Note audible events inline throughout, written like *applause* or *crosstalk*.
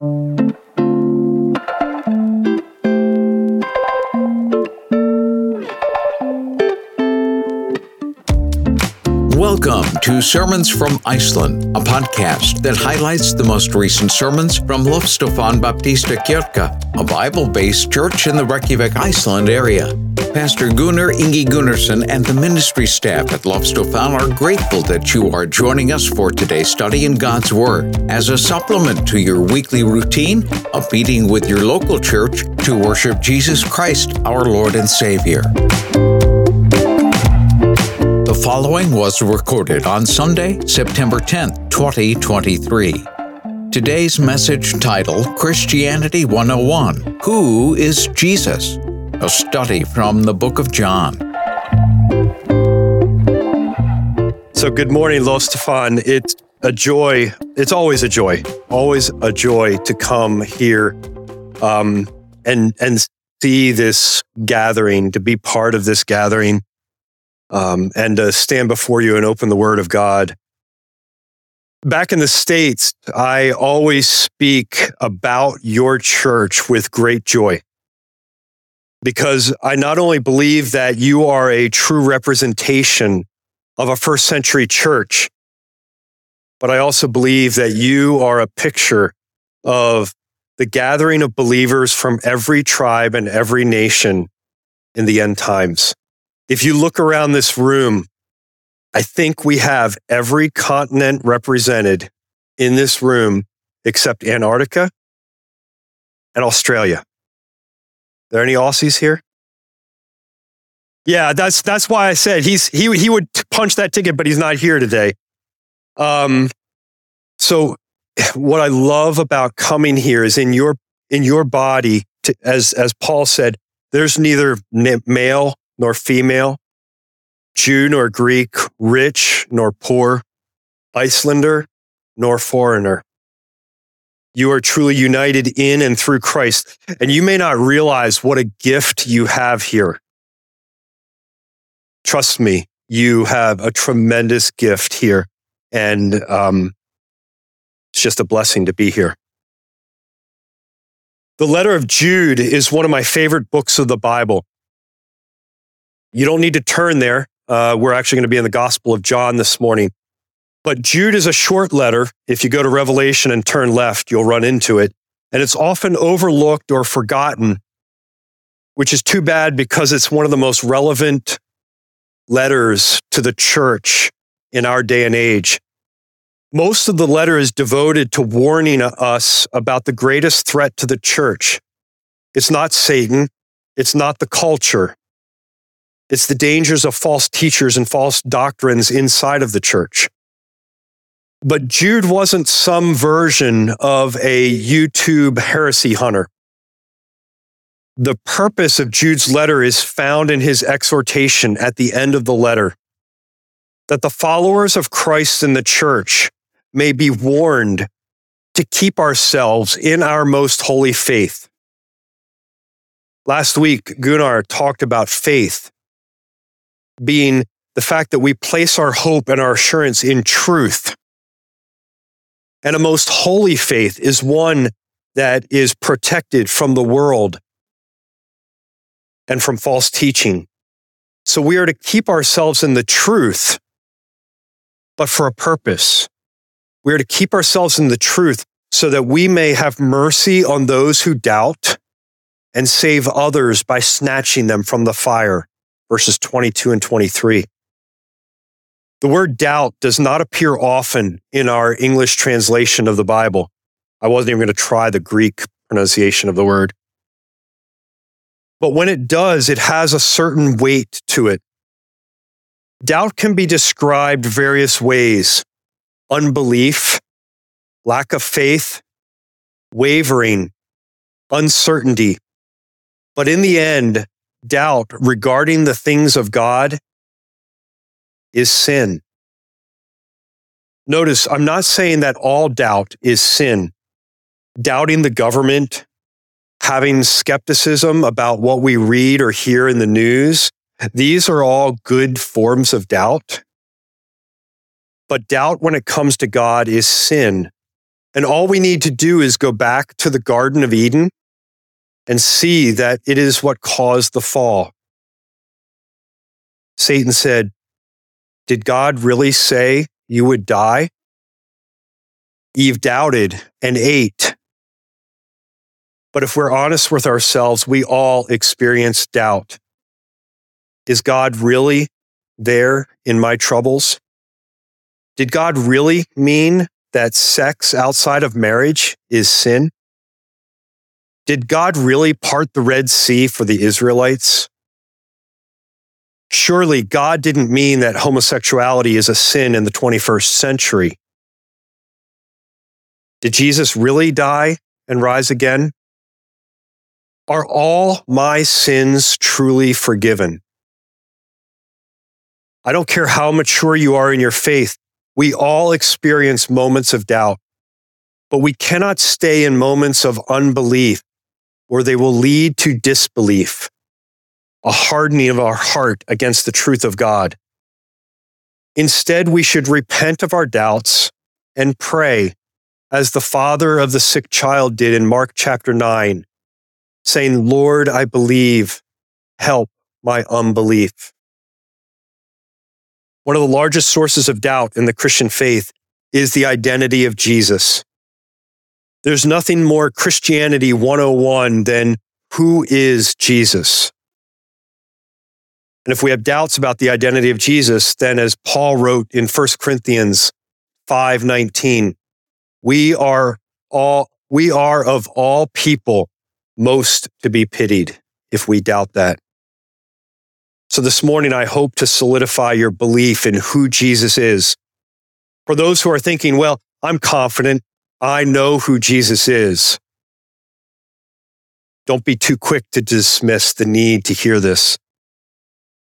Welcome to Sermons from Iceland, a podcast that highlights the most recent sermons from Lofstofan Baptista Kirkja, a Bible based church in the Reykjavik, Iceland area. Pastor Gunnar Ingi Gunnarsson and the ministry staff at Lofstofan are grateful that you are joining us for today's study in God's Word as a supplement to your weekly routine of meeting with your local church to worship Jesus Christ, our Lord and Savior. The following was recorded on Sunday, September 10th, 2023. Today's message title Christianity 101 Who is Jesus? A study from the book of John. So, good morning, Lofstofan. It's a joy. It's always a joy, always a joy to come here um, and and see this gathering, to be part of this gathering um, and to stand before you and open the Word of God. Back in the States, I always speak about your church with great joy because I not only believe that you are a true representation of a first century church, but I also believe that you are a picture of the gathering of believers from every tribe and every nation in the end times. If you look around this room, I think we have every continent represented in this room except Antarctica and Australia. There any Aussies here? Yeah, that's that's why I said he's he he would punch that ticket, but he's not here today. Um, so what I love about coming here is in your in your body, to, as as Paul said, there's neither male nor female, Jew nor Greek, rich nor poor, Icelander nor foreigner. You are truly united in and through Christ, and you may not realize what a gift you have here. Trust me, you have a tremendous gift here, and um, it's just a blessing to be here. The letter of Jude is one of my favorite books of the Bible. You don't need to turn there. Uh, we're actually going to be in the Gospel of John this morning. But Jude is a short letter. If you go to Revelation and turn left, you'll run into it. And it's often overlooked or forgotten, which is too bad because it's one of the most relevant letters to the church in our day and age. Most of the letter is devoted to warning us about the greatest threat to the church. It's not Satan. It's not the culture. It's the dangers of false teachers and false doctrines inside of the church. But Jude wasn't some version of a YouTube heresy hunter. The purpose of Jude's letter is found in his exhortation at the end of the letter that the followers of Christ in the church may be warned to keep ourselves in our most holy faith. Last week, Gunnar talked about faith being the fact that we place our hope and our assurance in truth. And a most holy faith is one that is protected from the world and from false teaching. So we are to keep ourselves in the truth, but for a purpose. We are to keep ourselves in the truth so that we may have mercy on those who doubt and save others by snatching them from the fire verses 22 and 23. The word doubt does not appear often in our English translation of the Bible. I wasn't even going to try the Greek pronunciation of the word. But when it does, it has a certain weight to it. Doubt can be described various ways unbelief, lack of faith, wavering, uncertainty. But in the end, doubt regarding the things of God is sin. Notice, I'm not saying that all doubt is sin. Doubting the government, having skepticism about what we read or hear in the news, these are all good forms of doubt. But doubt when it comes to God is sin And all we need to do is go back to the Garden of Eden and see that it is what caused the fall. Satan said, Did God really say you would die? Eve doubted and ate. But if we're honest with ourselves, we all experience doubt. Is God really there in my troubles? Did God really mean that sex outside of marriage is sin? Did God really part the Red Sea for the Israelites? Surely God didn't mean that homosexuality is a sin in the 21st century. Did Jesus really die and rise again? Are all my sins truly forgiven? I don't care how mature you are in your faith, we all experience moments of doubt, but we cannot stay in moments of unbelief or they will lead to disbelief, a hardening of our heart against the truth of God. Instead, we should repent of our doubts and pray as the father of the sick child did in Mark chapter 9, saying, Lord, I believe, help my unbelief. One of the largest sources of doubt in the Christian faith is the identity of Jesus. There's nothing more Christianity 101 than who is Jesus? And if we have doubts about the identity of Jesus, then as Paul wrote in 1 Corinthians 5:19, we are all we are of all people most to be pitied if we doubt that. So this morning I hope to solidify your belief in who Jesus is. For those who are thinking, well, I'm confident I know who Jesus is. Don't be too quick to dismiss the need to hear this.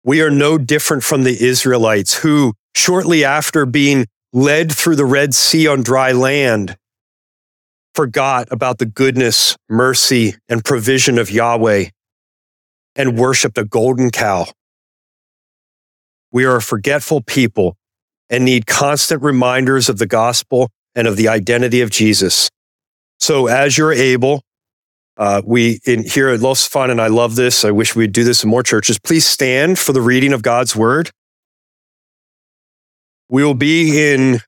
We are no different from the Israelites who, shortly after being led through the Red Sea on dry land, forgot about the goodness, mercy, and provision of Yahweh and worshiped a golden cow. We are a forgetful people and need constant reminders of the gospel and of the identity of Jesus. So as you're able, uh, we in here at Los Fun, and I love this. I wish we'd do this in more churches. Please stand for the reading of God's word. We will be in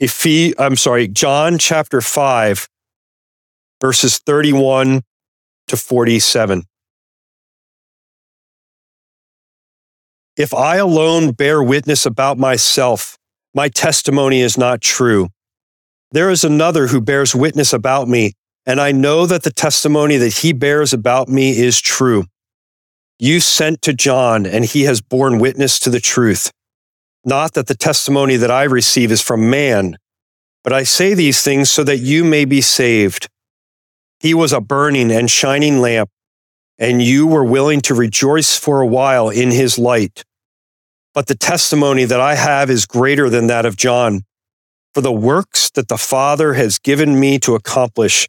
Ephes- I'm sorry, John chapter 5, verses 31 to 47. If I alone bear witness about myself, my testimony is not true. There is another who bears witness about me, and I know that the testimony that he bears about me is true. You sent to John, and he has borne witness to the truth. Not that the testimony that I receive is from man, but I say these things so that you may be saved. He was a burning and shining lamp, and you were willing to rejoice for a while in his light. But the testimony that I have is greater than that of John. For the works that the Father has given me to accomplish,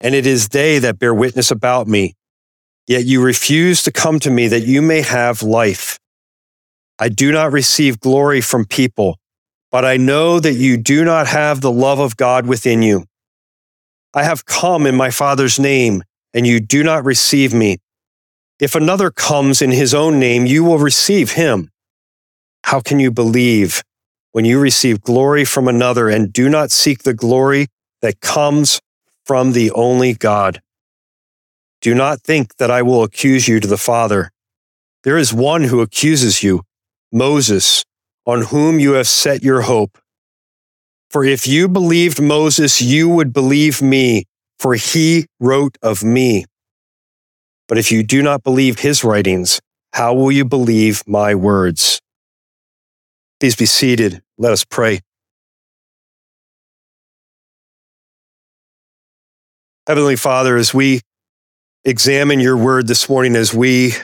and it is they that bear witness about me. Yet you refuse to come to me that you may have life. I do not receive glory from people, but I know that you do not have the love of God within you. I have come in my Father's name, and you do not receive me. If another comes in his own name, you will receive him. How can you believe when you receive glory from another and do not seek the glory that comes from the only God. Do not think that I will accuse you to the Father. There is one who accuses you, Moses, on whom you have set your hope. For if you believed Moses, you would believe me, for he wrote of me. But if you do not believe his writings, how will you believe my words? Please be seated. Let us pray. Heavenly Father, as we examine your word this morning, as we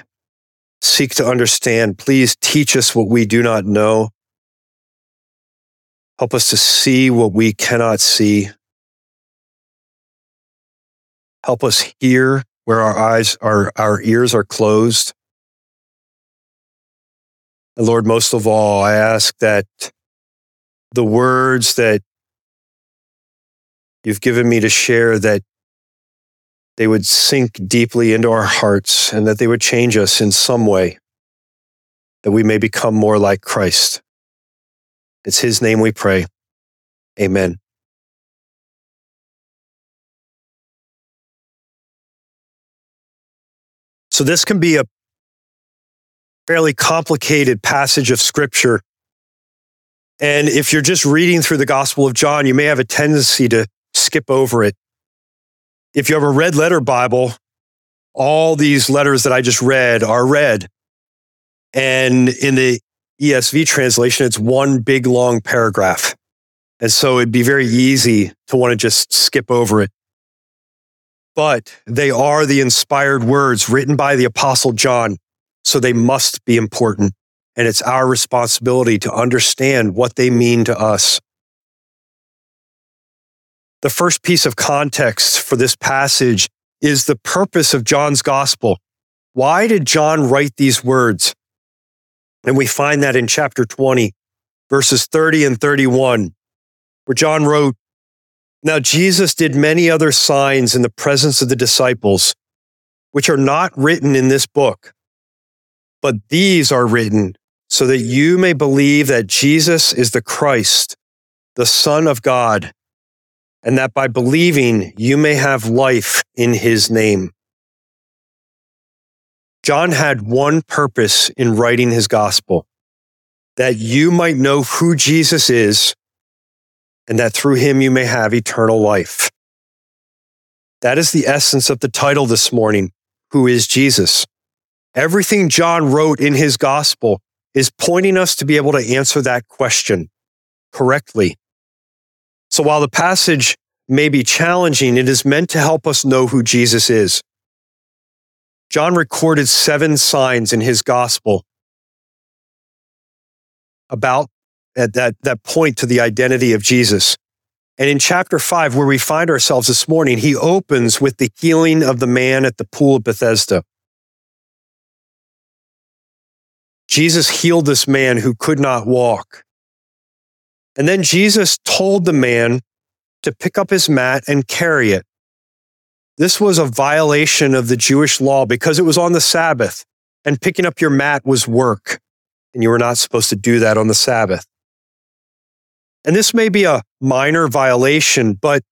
seek to understand, please teach us what we do not know. Help us to see what we cannot see. Help us hear where our eyes, our, our ears are closed. And Lord, most of all, I ask that the words that you've given me to share, that they would sink deeply into our hearts and that they would change us in some way, that we may become more like Christ. It's His name we pray. Amen. So, this can be a fairly complicated passage of Scripture. And if you're just reading through the Gospel of John, you may have a tendency to skip over it if you have a red letter Bible, all these letters that I just read are red. And in the ESV translation, it's one big long paragraph. And so it'd be very easy to want to just skip over it. But they are the inspired words written by the Apostle John. So they must be important. And it's our responsibility to understand what they mean to us. The first piece of context for this passage is the purpose of John's gospel. Why did John write these words? And we find that in chapter 20, verses 30 and 31, where John wrote, Now Jesus did many other signs in the presence of the disciples, which are not written in this book, but these are written so that you may believe that Jesus is the Christ, the Son of God and that by believing you may have life in his name. John had one purpose in writing his gospel that you might know who Jesus is and that through him you may have eternal life. That is the essence of the title this morning Who is Jesus? Everything John wrote in his gospel is pointing us to be able to answer that question correctly. So while the passage may be challenging, it is meant to help us know who Jesus is. John recorded seven signs in his gospel about at that, that point to the identity of Jesus. And in chapter five, where we find ourselves this morning, he opens with the healing of the man at the pool of Bethesda. Jesus healed this man who could not walk. And then Jesus told the man to pick up his mat and carry it. This was a violation of the Jewish law because it was on the Sabbath, and picking up your mat was work, and you were not supposed to do that on the Sabbath. And this may be a minor violation, but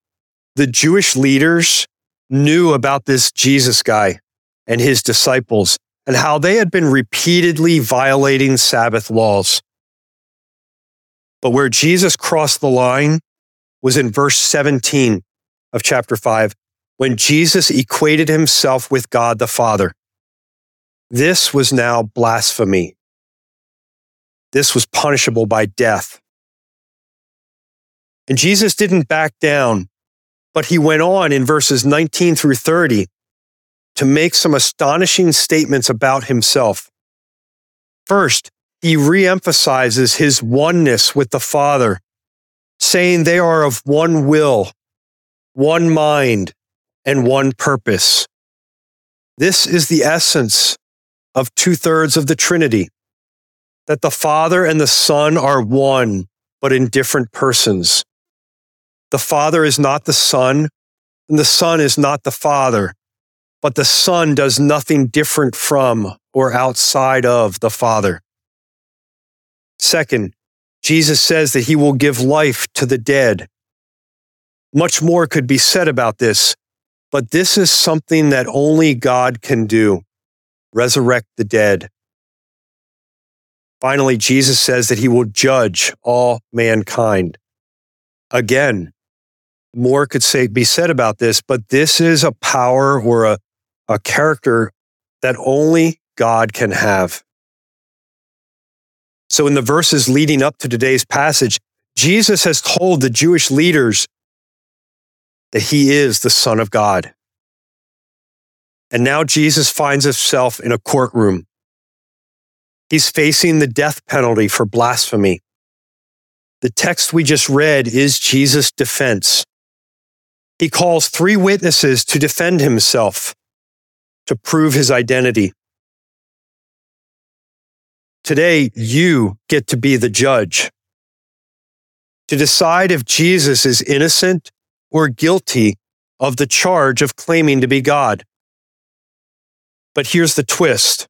the Jewish leaders knew about this Jesus guy and his disciples and how they had been repeatedly violating Sabbath laws. But where Jesus crossed the line was in verse 17 of chapter 5 when Jesus equated himself with God the Father. This was now blasphemy. This was punishable by death. And Jesus didn't back down, but he went on in verses 19 through 30 to make some astonishing statements about himself. First, he reemphasizes his oneness with the Father, saying they are of one will, one mind, and one purpose. This is the essence of two thirds of the Trinity that the Father and the Son are one, but in different persons. The Father is not the Son, and the Son is not the Father, but the Son does nothing different from or outside of the Father. Second, Jesus says that he will give life to the dead. Much more could be said about this, but this is something that only God can do resurrect the dead. Finally, Jesus says that he will judge all mankind. Again, more could say, be said about this, but this is a power or a, a character that only God can have. So, in the verses leading up to today's passage, Jesus has told the Jewish leaders that he is the Son of God. And now Jesus finds himself in a courtroom. He's facing the death penalty for blasphemy. The text we just read is Jesus' defense. He calls three witnesses to defend himself, to prove his identity. Today, you get to be the judge, to decide if Jesus is innocent or guilty of the charge of claiming to be God. But here's the twist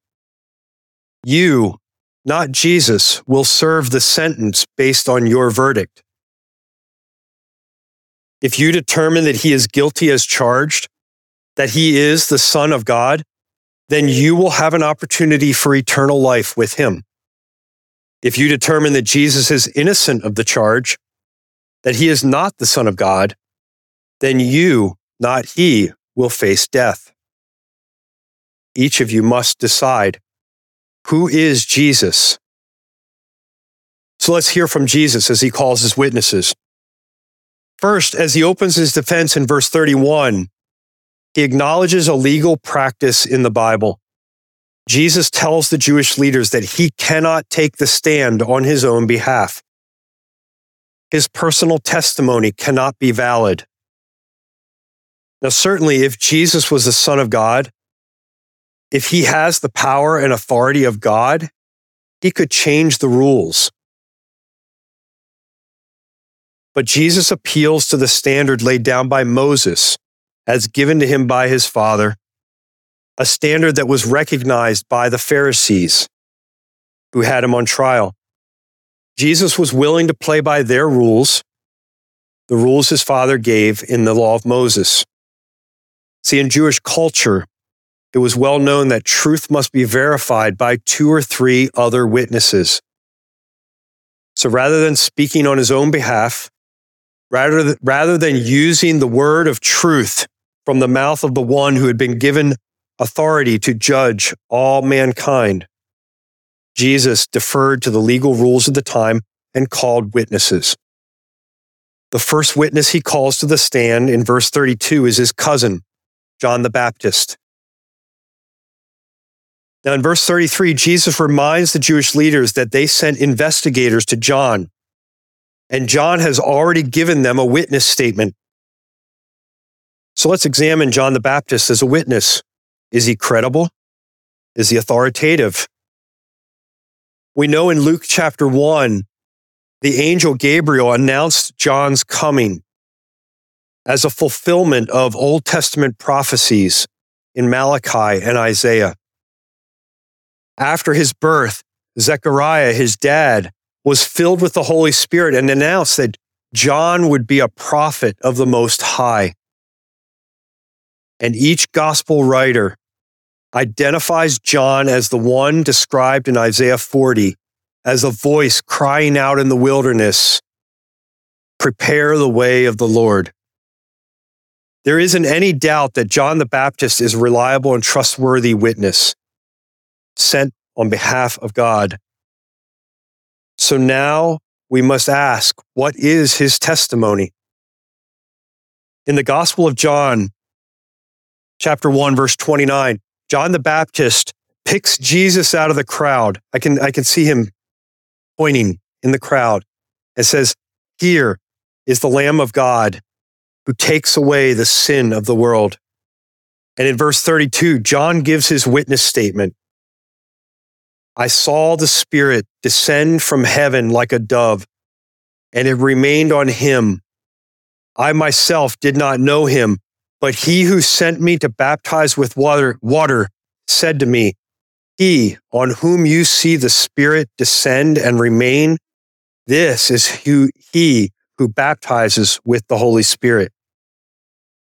you, not Jesus, will serve the sentence based on your verdict. If you determine that he is guilty as charged, that he is the Son of God, then you will have an opportunity for eternal life with him. If you determine that Jesus is innocent of the charge, that he is not the Son of God, then you, not he, will face death each of you must decide who is Jesus? So let's hear from Jesus as he calls his witnesses. First, as he opens his defense in verse 31, he acknowledges a legal practice in the Bible. Jesus tells the Jewish leaders that he cannot take the stand on his own behalf. His personal testimony cannot be valid. Now, certainly, if Jesus was the Son of God, if he has the power and authority of God, he could change the rules. But Jesus appeals to the standard laid down by Moses as given to him by his father, a standard that was recognized by the Pharisees who had him on trial. Jesus was willing to play by their rules, the rules his father gave in the law of Moses. See, in Jewish culture, it was well known that truth must be verified by two or three other witnesses. So rather than speaking on his own behalf, rather, th- rather than using the word of truth from the mouth of the one who had been given authority to judge all mankind, Jesus deferred to the legal rules of the time and called witnesses. The first witness he calls to the stand in verse 32 is his cousin, John the Baptist. Now, in verse 33, Jesus reminds the Jewish leaders that they sent investigators to John, and John has already given them a witness statement. So let's examine John the Baptist as a witness. Is he credible? Is he authoritative? We know in Luke chapter 1, the angel Gabriel announced John's coming as a fulfillment of Old Testament prophecies in Malachi and Isaiah. After his birth, Zechariah, his dad, was filled with the Holy Spirit and announced that John would be a prophet of the Most High. And each gospel writer identifies John as the one described in Isaiah 40 as a voice crying out in the wilderness, Prepare the way of the Lord. There isn't any doubt that John the Baptist is a reliable and trustworthy witness sent on behalf of God. So now we must ask, what is his testimony? In the Gospel of John, chapter 1, verse 29, John the Baptist picks Jesus out of the crowd. I can, I can see him pointing in the crowd and says, Here is the Lamb of God who takes away the sin of the world. And in verse 32, John gives his witness statement. I saw the Spirit descend from heaven like a dove, and it remained on him. I myself did not know him, but he who sent me to baptize with water, water said to me, He on whom you see the Spirit descend and remain, this is who, he who baptizes with the Holy Spirit.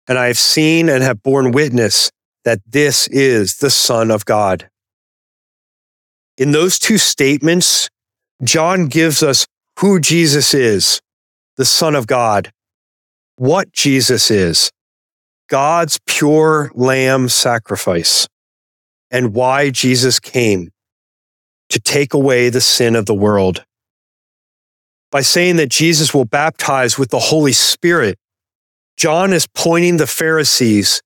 And I have seen and have borne witness that this is the Son of God. In those two statements, John gives us who Jesus is, the Son of God, what Jesus is, God's pure lamb sacrifice, and why Jesus came to take away the sin of the world. By saying that Jesus will baptize with the Holy Spirit, John is pointing the Pharisees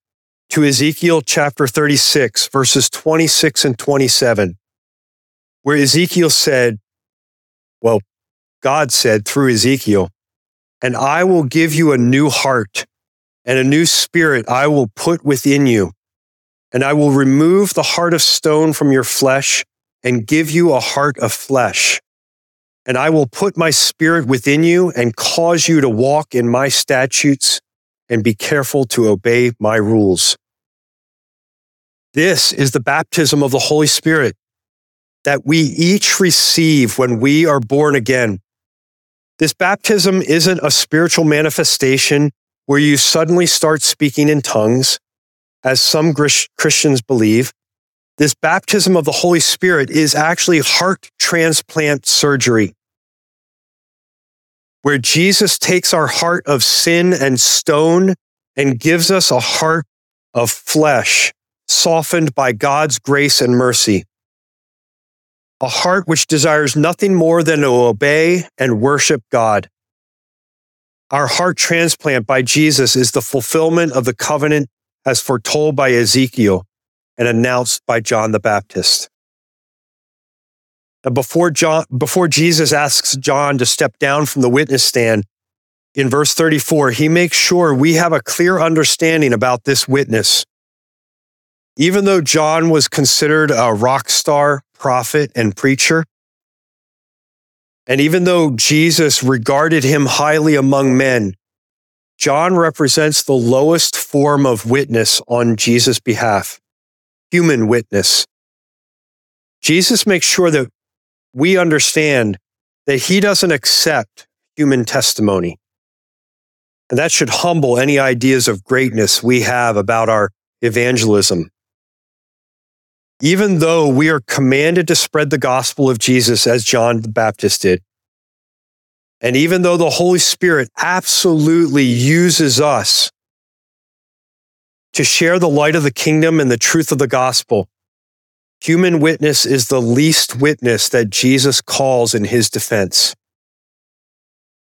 to Ezekiel chapter 36, verses 26 and 27, where Ezekiel said, well, God said through Ezekiel, and I will give you a new heart and a new spirit I will put within you. And I will remove the heart of stone from your flesh and give you a heart of flesh. And I will put my spirit within you and cause you to walk in my statutes and be careful to obey my rules. This is the baptism of the Holy Spirit that we each receive when we are born again. This baptism isn't a spiritual manifestation where you suddenly start speaking in tongues, as some Christians believe. This baptism of the Holy Spirit is actually heart transplant surgery, where Jesus takes our heart of sin and stone and gives us a heart of flesh, softened by God's grace and mercy. A heart which desires nothing more than to obey and worship God. Our heart transplant by Jesus is the fulfillment of the covenant as foretold by Ezekiel and announced by John the Baptist. Now, before, John, before Jesus asks John to step down from the witness stand, in verse 34, he makes sure we have a clear understanding about this witness. Even though John was considered a rock star prophet and preacher, and even though Jesus regarded him highly among men, John represents the lowest form of witness on Jesus' behalf, human witness. Jesus makes sure that we understand that he doesn't accept human testimony. And that should humble any ideas of greatness we have about our evangelism. Even though we are commanded to spread the gospel of Jesus as John the Baptist did, and even though the Holy Spirit absolutely uses us to share the light of the kingdom and the truth of the gospel, human witness is the least witness that Jesus calls in his defense.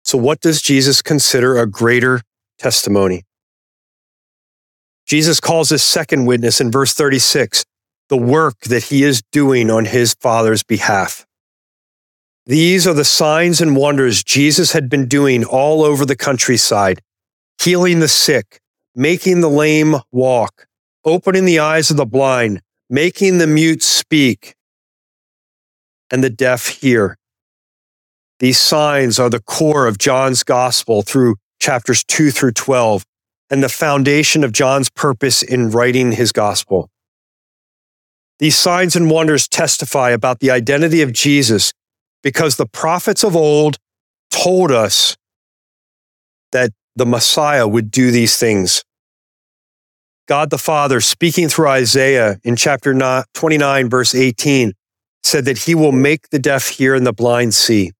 So, what does Jesus consider a greater testimony? Jesus calls his second witness in verse 36 the work that he is doing on his Father's behalf. These are the signs and wonders Jesus had been doing all over the countryside, healing the sick, making the lame walk, opening the eyes of the blind, making the mute speak, and the deaf hear. These signs are the core of John's gospel through chapters 2 through 12 and the foundation of John's purpose in writing his gospel. These signs and wonders testify about the identity of Jesus because the prophets of old told us that the Messiah would do these things. God the Father, speaking through Isaiah in chapter 29, verse 18, said that he will make the deaf hear and the blind see.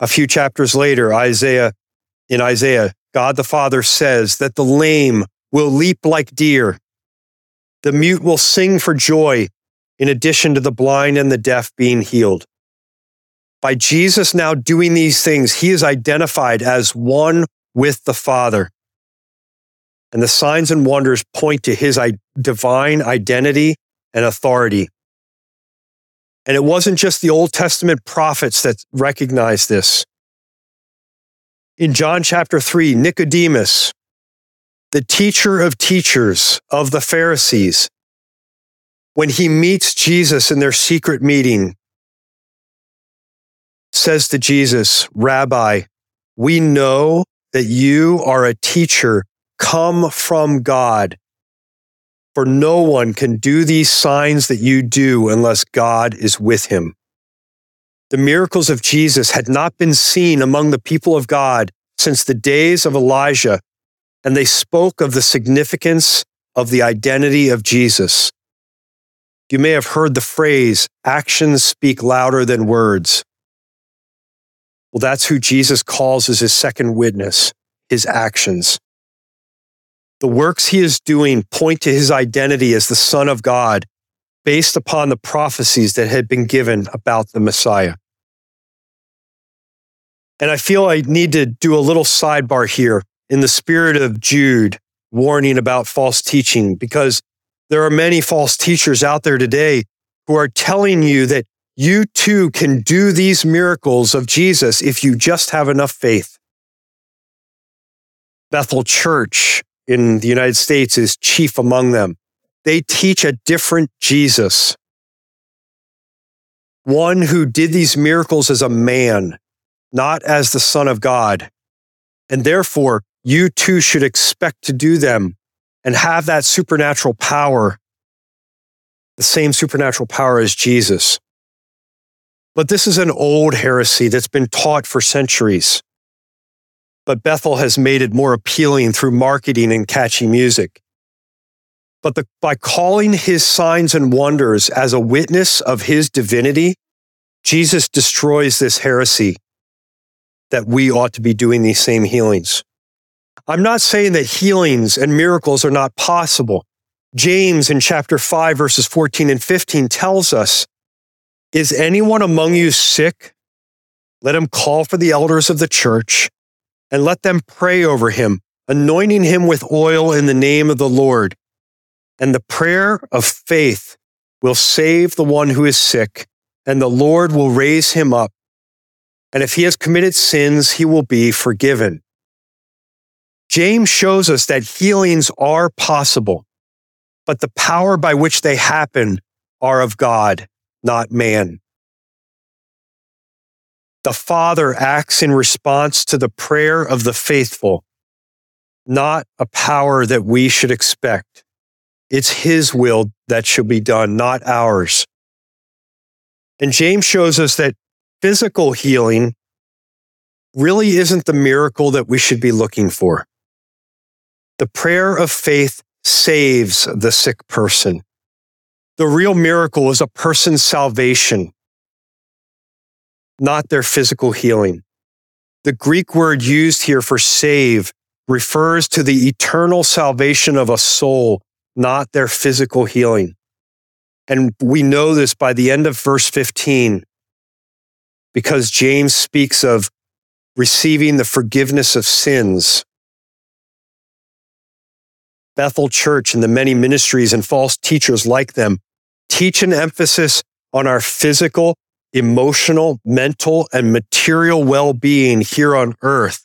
A few chapters later, Isaiah, in Isaiah, God the Father says that the lame will leap like deer. The mute will sing for joy, in addition to the blind and the deaf being healed. By Jesus now doing these things, he is identified as one with the Father. And the signs and wonders point to his divine identity and authority. And it wasn't just the Old Testament prophets that recognized this. In John chapter 3, Nicodemus, the teacher of teachers of the Pharisees, when he meets Jesus in their secret meeting, says to Jesus, Rabbi, we know that you are a teacher come from God. For no one can do these signs that you do unless God is with him. The miracles of Jesus had not been seen among the people of God since the days of Elijah, and they spoke of the significance of the identity of Jesus. You may have heard the phrase, actions speak louder than words. Well, that's who Jesus calls as his second witness, his actions. The works he is doing point to his identity as the Son of God based upon the prophecies that had been given about the Messiah. And I feel I need to do a little sidebar here in the spirit of Jude, warning about false teaching, because there are many false teachers out there today who are telling you that you too can do these miracles of Jesus if you just have enough faith. Bethel Church in the United States is chief among them. They teach a different Jesus. One who did these miracles as a man, not as the Son of God. And therefore, you too should expect to do them and have that supernatural power, the same supernatural power as Jesus. But this is an old heresy that's been taught for centuries but Bethel has made it more appealing through marketing and catchy music. But the, by calling his signs and wonders as a witness of his divinity, Jesus destroys this heresy that we ought to be doing these same healings. I'm not saying that healings and miracles are not possible. James in chapter 5, verses 14 and 15 tells us Is anyone among you sick? Let him call for the elders of the church and let them pray over him, anointing him with oil in the name of the Lord. And the prayer of faith will save the one who is sick, and the Lord will raise him up. And if he has committed sins, he will be forgiven. James shows us that healings are possible, but the power by which they happen are of God, not man. The Father acts in response to the prayer of the faithful, not a power that we should expect. It's His will that should be done, not ours. And James shows us that physical healing really isn't the miracle that we should be looking for. The prayer of faith saves the sick person. The real miracle is a person's salvation not their physical healing. The Greek word used here for save refers to the eternal salvation of a soul, not their physical healing. And we know this by the end of verse 15 because James speaks of receiving the forgiveness of sins. Bethel Church and the many ministries and false teachers like them teach an emphasis on our physical emotional, mental, and material well being here on earth.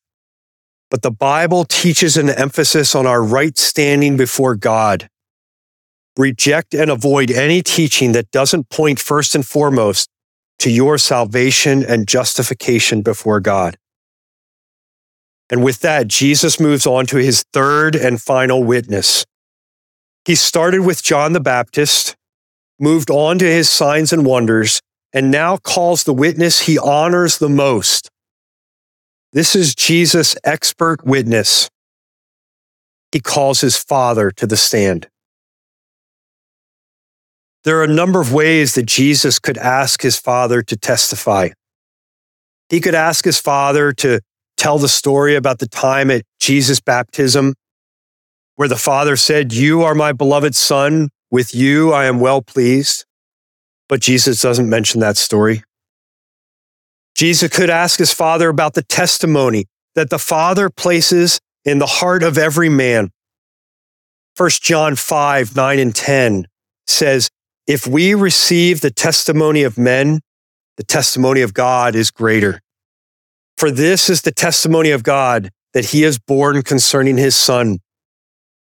But the Bible teaches an emphasis on our right standing before God. Reject and avoid any teaching that doesn't point first and foremost to your salvation and justification before God. And with that, Jesus moves on to his third and final witness. He started with John the Baptist, moved on to his signs and wonders, and now calls the witness he honors the most. This is Jesus' expert witness. He calls his father to the stand. There are a number of ways that Jesus could ask his father to testify. He could ask his father to tell the story about the time at Jesus' baptism, where the father said, You are my beloved son, with you I am well pleased. But Jesus doesn't mention that story. Jesus could ask his father about the testimony that the father places in the heart of every man. 1 John 5, 9 and 10 says, If we receive the testimony of men, the testimony of God is greater. For this is the testimony of God that he is born concerning his son.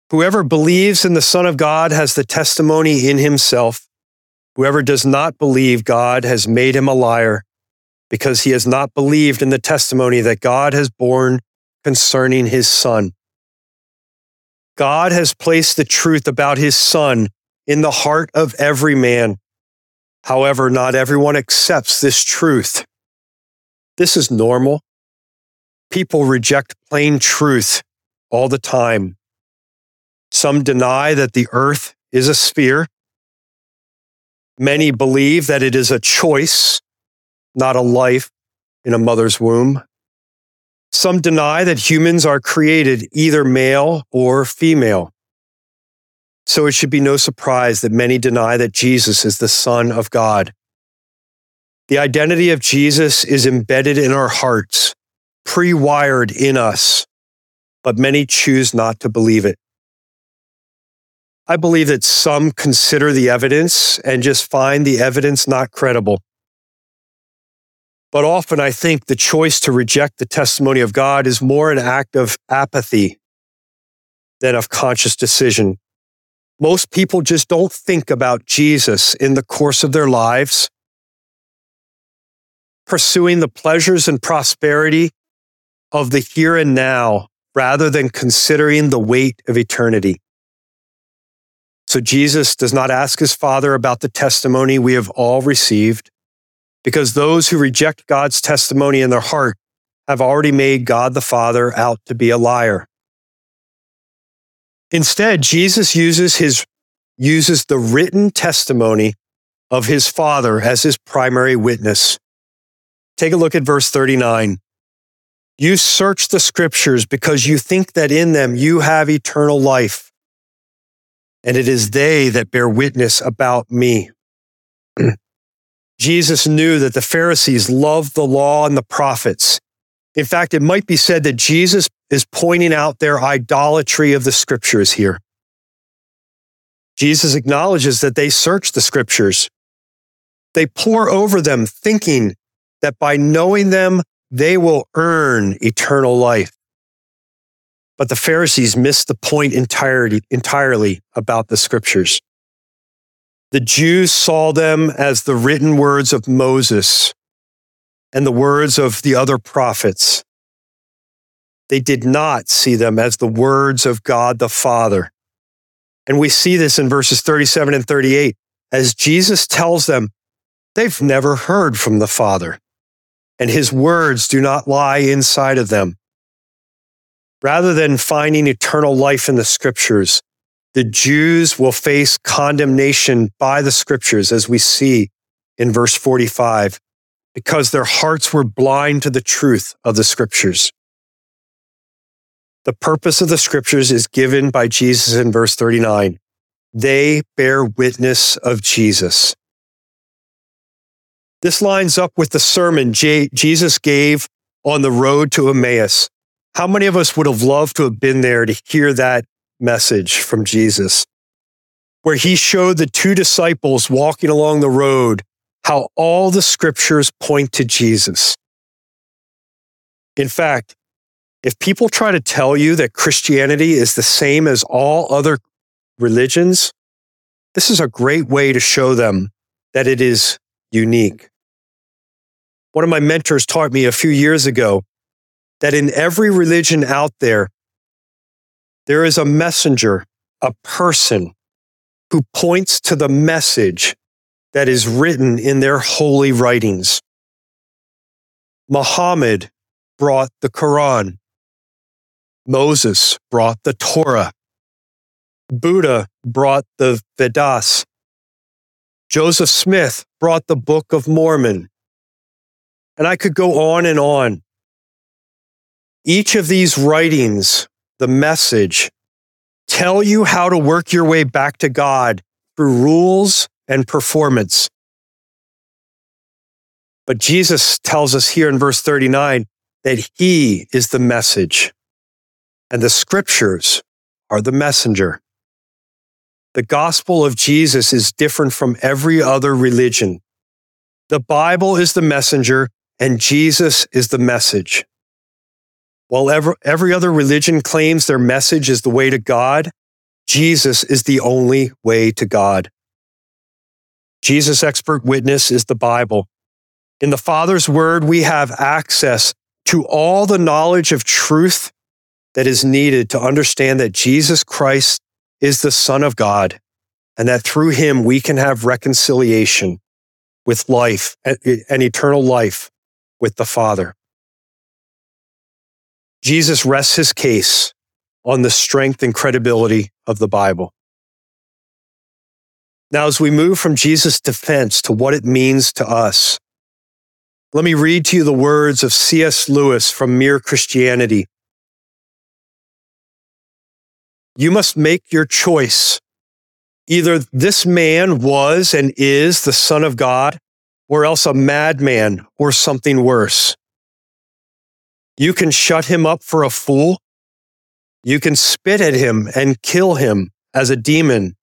Whoever believes in the Son of God has the testimony in himself. Whoever does not believe God has made him a liar because he has not believed in the testimony that God has borne concerning his son. God has placed the truth about his son in the heart of every man. However, not everyone accepts this truth. This is normal. People reject plain truth all the time. Some deny that the earth is a sphere. Many believe that it is a choice, not a life in a mother's womb. Some deny that humans are created either male or female. So it should be no surprise that many deny that Jesus is the Son of God. The identity of Jesus is embedded in our hearts, pre wired in us. but many choose not to believe it. I believe that some consider the evidence and just find the evidence not credible. But often I think the choice to reject the testimony of God is more an act of apathy than of conscious decision. Most people just don't think about Jesus in the course of their lives, pursuing the pleasures and prosperity of the here and now rather than considering the weight of eternity. So Jesus does not ask his Father about the testimony we have all received, because those who reject God's testimony in their heart have already made God the Father out to be a liar. Instead, Jesus uses his uses the written testimony of his Father as his primary witness. Take a look at verse 39. You search the scriptures because you think that in them you have eternal life. And it is they that bear witness about me. *clears throat* Jesus knew that the Pharisees loved the law and the prophets. In fact, it might be said that Jesus is pointing out their idolatry of the scriptures here. Jesus acknowledges that they search the scriptures. They pore over them, thinking that by knowing them, they will earn eternal life. But the Pharisees missed the point entirely, entirely about the scriptures. The Jews saw them as the written words of Moses and the words of the other prophets. They did not see them as the words of God the Father. And we see this in verses 37 and 38 as Jesus tells them they've never heard from the Father and his words do not lie inside of them. Rather than finding eternal life in the scriptures, the Jews will face condemnation by the scriptures, as we see in verse 45, because their hearts were blind to the truth of the scriptures. The purpose of the scriptures is given by Jesus in verse 39. They bear witness of Jesus. This lines up with the sermon J- Jesus gave on the road to Emmaus. How many of us would have loved to have been there to hear that message from Jesus, where he showed the two disciples walking along the road how all the scriptures point to Jesus? In fact, if people try to tell you that Christianity is the same as all other religions, this is a great way to show them that it is unique. One of my mentors taught me a few years ago that in every religion out there, there is a messenger, a person who points to the message that is written in their holy writings. Muhammad brought the Quran. Moses brought the Torah. Buddha brought the Vedas. Joseph Smith brought the Book of Mormon. And I could go on and on. Each of these writings, the message, tell you how to work your way back to God through rules and performance. But Jesus tells us here in verse 39 that he is the message and the scriptures are the messenger. The gospel of Jesus is different from every other religion. The Bible is the messenger and Jesus is the message. While every, other religion claims their message is the way to God, Jesus is the only way to God. Jesus' expert witness is the Bible. In the Father's Word, we have access to all the knowledge of truth that is needed to understand that Jesus Christ is the Son of God and that through him we can have reconciliation with life and eternal life with the Father. Jesus rests his case on the strength and credibility of the Bible. Now, as we move from Jesus' defense to what it means to us, let me read to you the words of C.S. Lewis from Mere Christianity. You must make your choice. Either this man was and is the Son of God, or else a madman or something worse. You can shut him up for a fool, You can spit at him and kill him as a demon,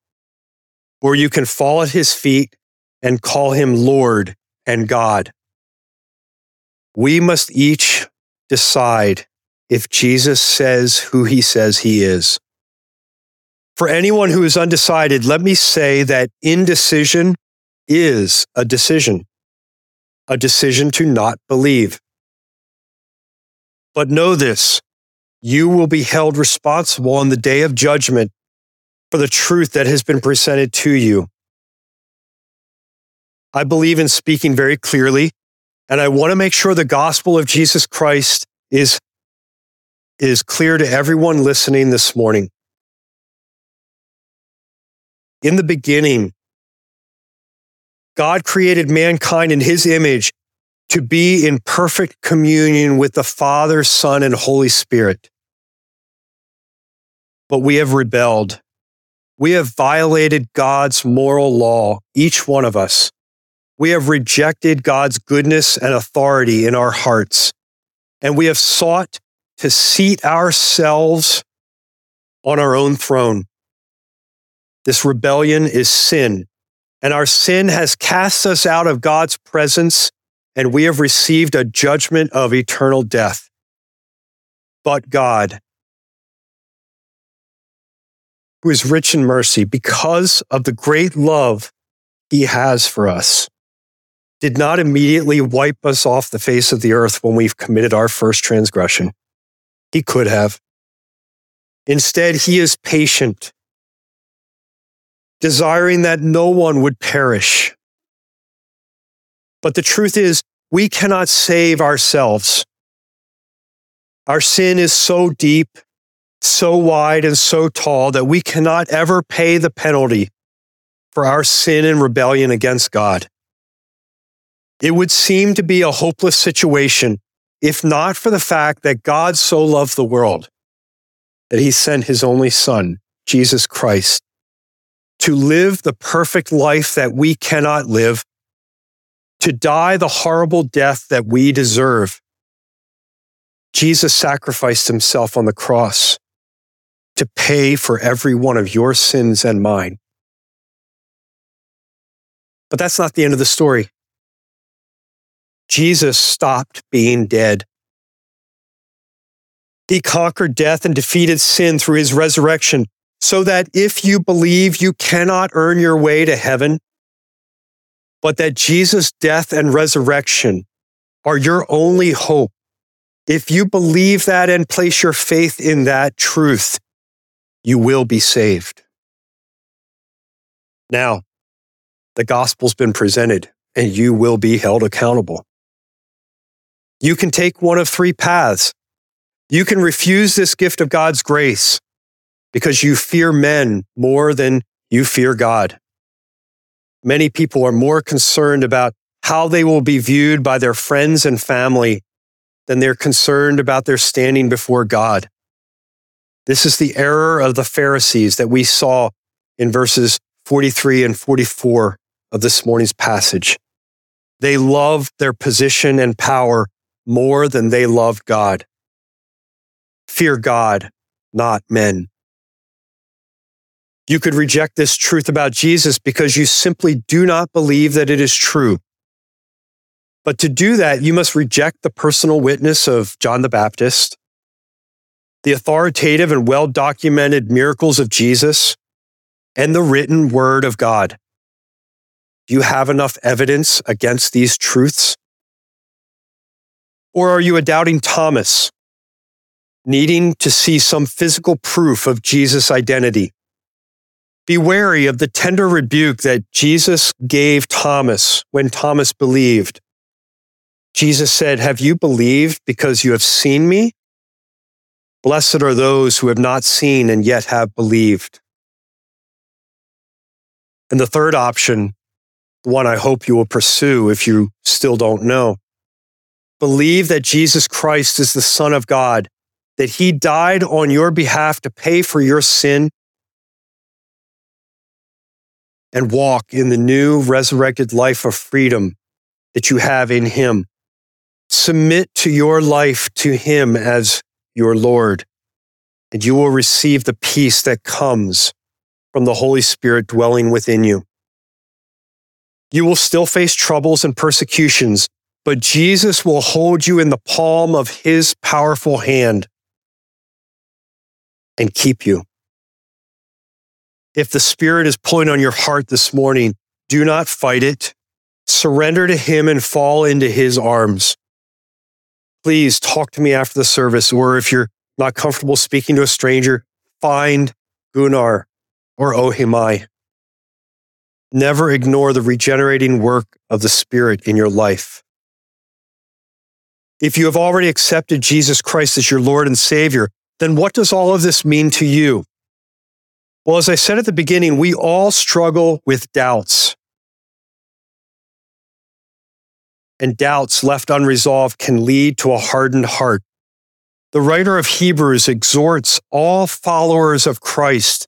or you can fall at his feet and call him Lord and God. We must each decide if Jesus says who he says he is. For anyone who is undecided, let me say that indecision is a decision, a decision to not believe. But know this you will be held responsible on the day of judgment for the truth that has been presented to you. I believe in speaking very clearly, and I want to make sure the gospel of Jesus Christ is, is clear to everyone listening this morning. In the beginning, God created mankind in his image to be in perfect communion with the Father, Son, and Holy Spirit but we have rebelled. We have violated God's moral law, each one of us. We have rejected God's goodness and authority in our hearts, and we have sought to seat ourselves on our own throne. This rebellion is sin, and our sin has cast us out of God's presence, and we have received a judgment of eternal death. But God, who is rich in mercy because of the great love he has for us, did not immediately wipe us off the face of the earth when we've committed our first transgression. He could have. Instead, he is patient, desiring that no one would perish. But the truth is, we cannot save ourselves. Our sin is so deep so wide and so tall that we cannot ever pay the penalty for our sin and rebellion against God. It would seem to be a hopeless situation if not for the fact that God so loved the world that he sent his only son, Jesus Christ, to live the perfect life that we cannot live, to die the horrible death that we deserve. Jesus sacrificed himself on the cross to pay for every one of your sins and mine. But that's not the end of the story. Jesus stopped being dead. He conquered death and defeated sin through his resurrection, so that if you believe, you cannot earn your way to heaven, but that Jesus' death and resurrection are your only hope. If you believe that and place your faith in that truth, you will be saved. Now, the gospel's been presented and you will be held accountable. You can take one of three paths. You can refuse this gift of God's grace because you fear men more than you fear God. Many people are more concerned about how they will be viewed by their friends and family than they're concerned about their standing before God. This is the error of the Pharisees that we saw in verses 43 and 44 of this morning's passage. They loved their position and power more than they loved God. Fear God, not men. You could reject this truth about Jesus because you simply do not believe that it is true. But to do that, you must reject the personal witness of John the Baptist, the authoritative and well documented miracles of Jesus, and the written word of God. Do you have enough evidence against these truths? Or are you a doubting Thomas, needing to see some physical proof of Jesus' identity? Be wary of the tender rebuke that Jesus gave Thomas when Thomas believed. Jesus said, Have you believed because you have seen me? Blessed are those who have not seen and yet have believed. And the third option, the one I hope you will pursue if you still don't know, believe that Jesus Christ is the Son of God, that he died on your behalf to pay for your sin, and walk in the new resurrected life of freedom that you have in him. Submit to your life to him as your Lord. and you will receive the peace that comes from the Holy Spirit dwelling within you. You will still face troubles and persecutions, but Jesus will hold you in the palm of his powerful hand and keep you. If the Spirit is pulling on your heart this morning, do not fight it. Surrender to him and fall into his arms. Please talk to me after the service, or if you're not comfortable speaking to a stranger, find Gunnar or Ohimai. Never ignore the regenerating work of the Spirit in your life. If you have already accepted Jesus Christ as your Lord and Savior, then what does all of this mean to you? Well, as I said at the beginning, we all struggle with doubts. And doubts left unresolved can lead to a hardened heart. The writer of Hebrews exhorts all followers of Christ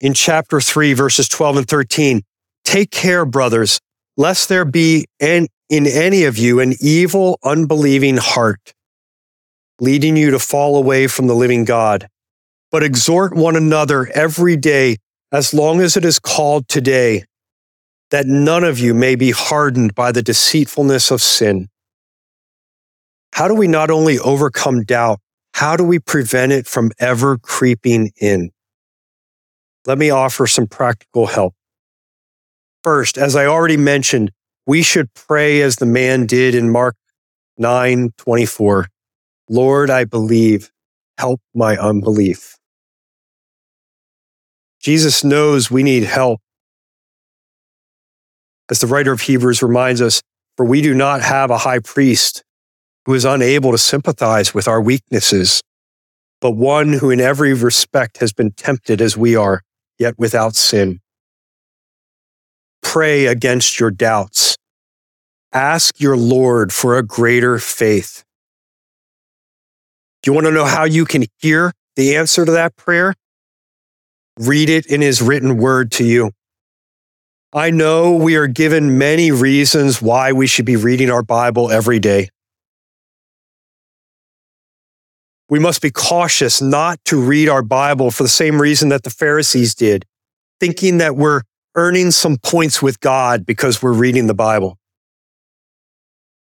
in chapter 3, verses 12 and 13 Take care, brothers, lest there be in, any of you an evil, unbelieving heart, leading you to fall away from the living God. But exhort one another every day, as long as it is called today, that none of you may be hardened by the deceitfulness of sin. How do we not only overcome doubt, how do we prevent it from ever creeping in? Let me offer some practical help. First, as I already mentioned, we should pray as the man did in Mark 9 24. Lord, I believe, help my unbelief. Jesus knows we need help. As the writer of Hebrews reminds us, for we do not have a high priest who is unable to sympathize with our weaknesses, but one who in every respect has been tempted as we are, yet without sin pray against your doubts. Ask your Lord for a greater faith. Do you want to know how you can hear the answer to that prayer? Read it in his written word to you. I know we are given many reasons why we should be reading our Bible every day. We must be cautious not to read our Bible for the same reason that the Pharisees did, thinking that we're earning some points with God because we're reading the Bible.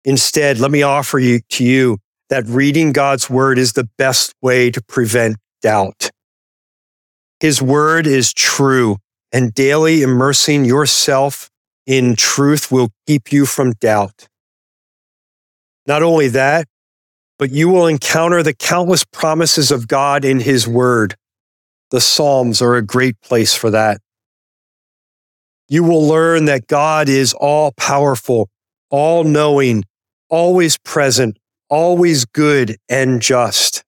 Instead, let me offer you to you that reading God's word is the best way to prevent doubt. His word is true and daily immersing yourself in truth will keep you from doubt. Not only that, but you will encounter the countless promises of God in his word. The Psalms are a great place for that you will learn that God is all powerful, all knowing, always present, always good and just.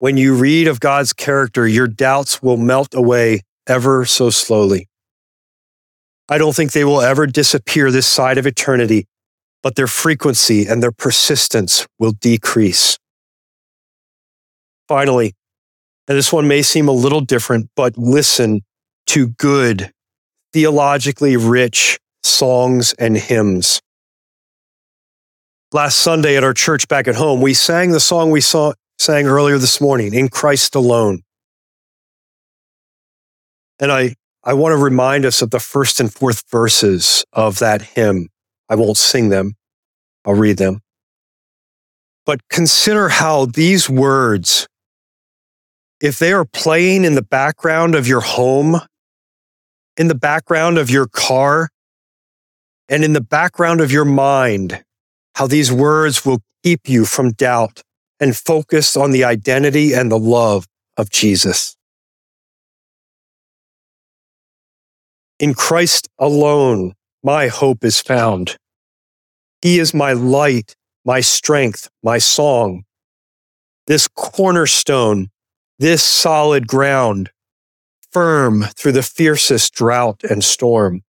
When you read of God's character, your doubts will melt away ever so slowly. I don't think they will ever disappear this side of eternity, but their frequency and their persistence will decrease. Finally, and this one may seem a little different, but listen to good theologically rich songs and hymns. Last Sunday at our church back at home, we sang the song we saw, sang earlier this morning, In Christ Alone. And I, I want to remind us of the first and fourth verses of that hymn. I won't sing them, I'll read them. But consider how these words, if they are playing in the background of your home in the background of your car and in the background of your mind, how these words will keep you from doubt and focus on the identity and the love of Jesus. In Christ alone, my hope is found. He is my light, my strength, my song. This cornerstone, this solid ground, firm through the fiercest drought and storm.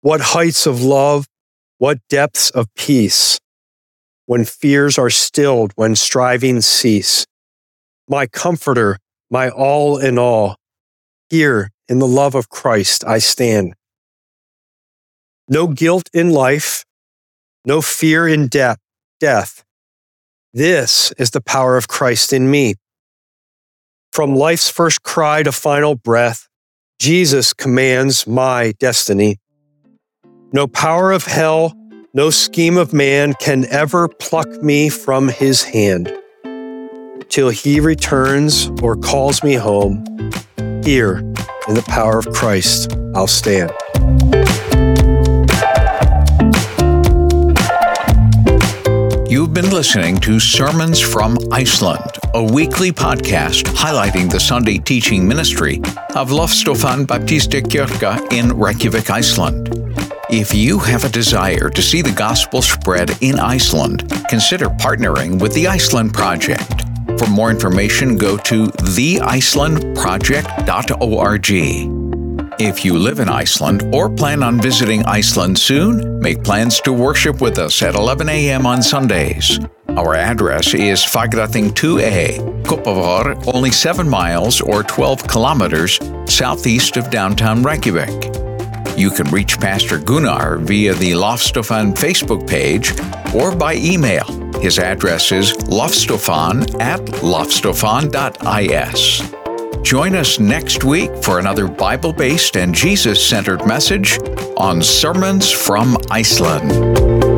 What heights of love, what depths of peace, when fears are stilled, when strivings cease. My comforter, my all in all, here in the love of Christ I stand. No guilt in life, no fear in death. death. This is the power of Christ in me. From life's first cry to final breath, Jesus commands my destiny. No power of hell, no scheme of man can ever pluck me from his hand. Till he returns or calls me home, here in the power of Christ, I'll stand. You've been listening to Sermons from Iceland, a weekly podcast highlighting the Sunday teaching ministry of Lofstofan Baptista Kirkja in Reykjavik, Iceland. If you have a desire to see the gospel spread in Iceland, consider partnering with the Iceland Project. For more information, go to theicelandproject.org. If you live in Iceland or plan on visiting Iceland soon, make plans to worship with us at 11 a.m. on Sundays. Our address is Fagrathing 2A, Kopavogur, only 7 miles or 12 kilometers southeast of downtown Reykjavik. You can reach Pastor Gunnar via the Lofstofan Facebook page or by email. His address is lofstofan at lofstofan.is. Join us next week for another Bible based and Jesus centered message on Sermons from Iceland.